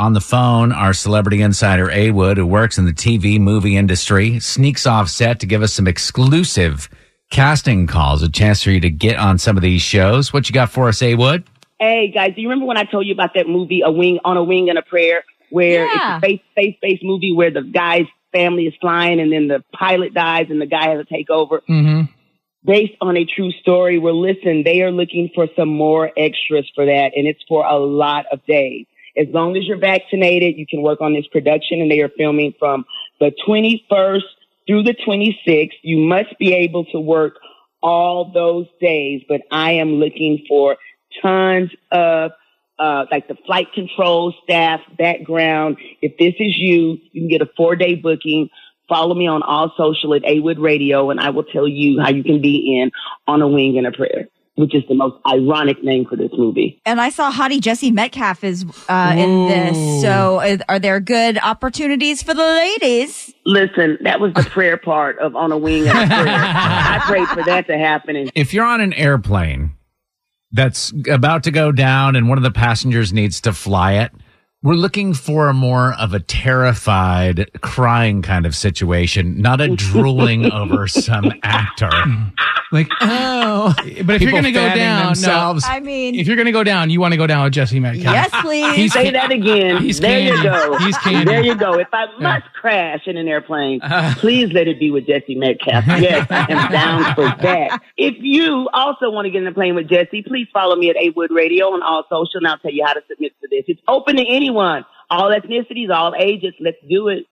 On the phone, our celebrity insider A Wood, who works in the TV movie industry, sneaks off set to give us some exclusive casting calls, a chance for you to get on some of these shows. What you got for us, A Wood? Hey guys, do you remember when I told you about that movie, A Wing on a Wing and a Prayer, where Yeah. it's a faith faith based movie where the guy's family is flying and then the pilot dies and the guy has to take over. Mm-hmm. Based on a true story. Well, listen, they are looking for some more extras for that, and it's for a lot of days. As long as you're vaccinated, you can work on this production, and they are filming from the 21st through the 26th. You must be able to work all those days, but I am looking for tons of uh, like the flight control staff background. If this is you, you can get a four day booking. Follow me on all social at Awood Radio, and I will tell you how you can be in on a wing and a prayer, which is the most ironic name for this movie. And I saw Hottie Jesse Metcalfe is uh, in this. So uh, are there good opportunities for the ladies? Listen, that was the prayer part of on a wing and a prayer. I prayed for that to happen, and If you're on an airplane that's about to go down and one of the passengers needs to fly it, we're looking for more of a terrified, crying kind of situation, not a drooling over some actor. Like, oh. But if you're going to go fanning down, themselves. no. I mean, If you're going to go down, you want to go down with Jesse Metcalfe. yes, please. He's say that again. He's there you go. He's candy. There you go. If I must crash in an airplane, uh. please let it be with Jesse Metcalfe. Yes, I am down for that. If you also want to get in a plane with Jesse, please follow me at A Wood Radio on all social, and I'll tell you how to submit for this. It's open to anyone, all ethnicities, all ages. Let's do it.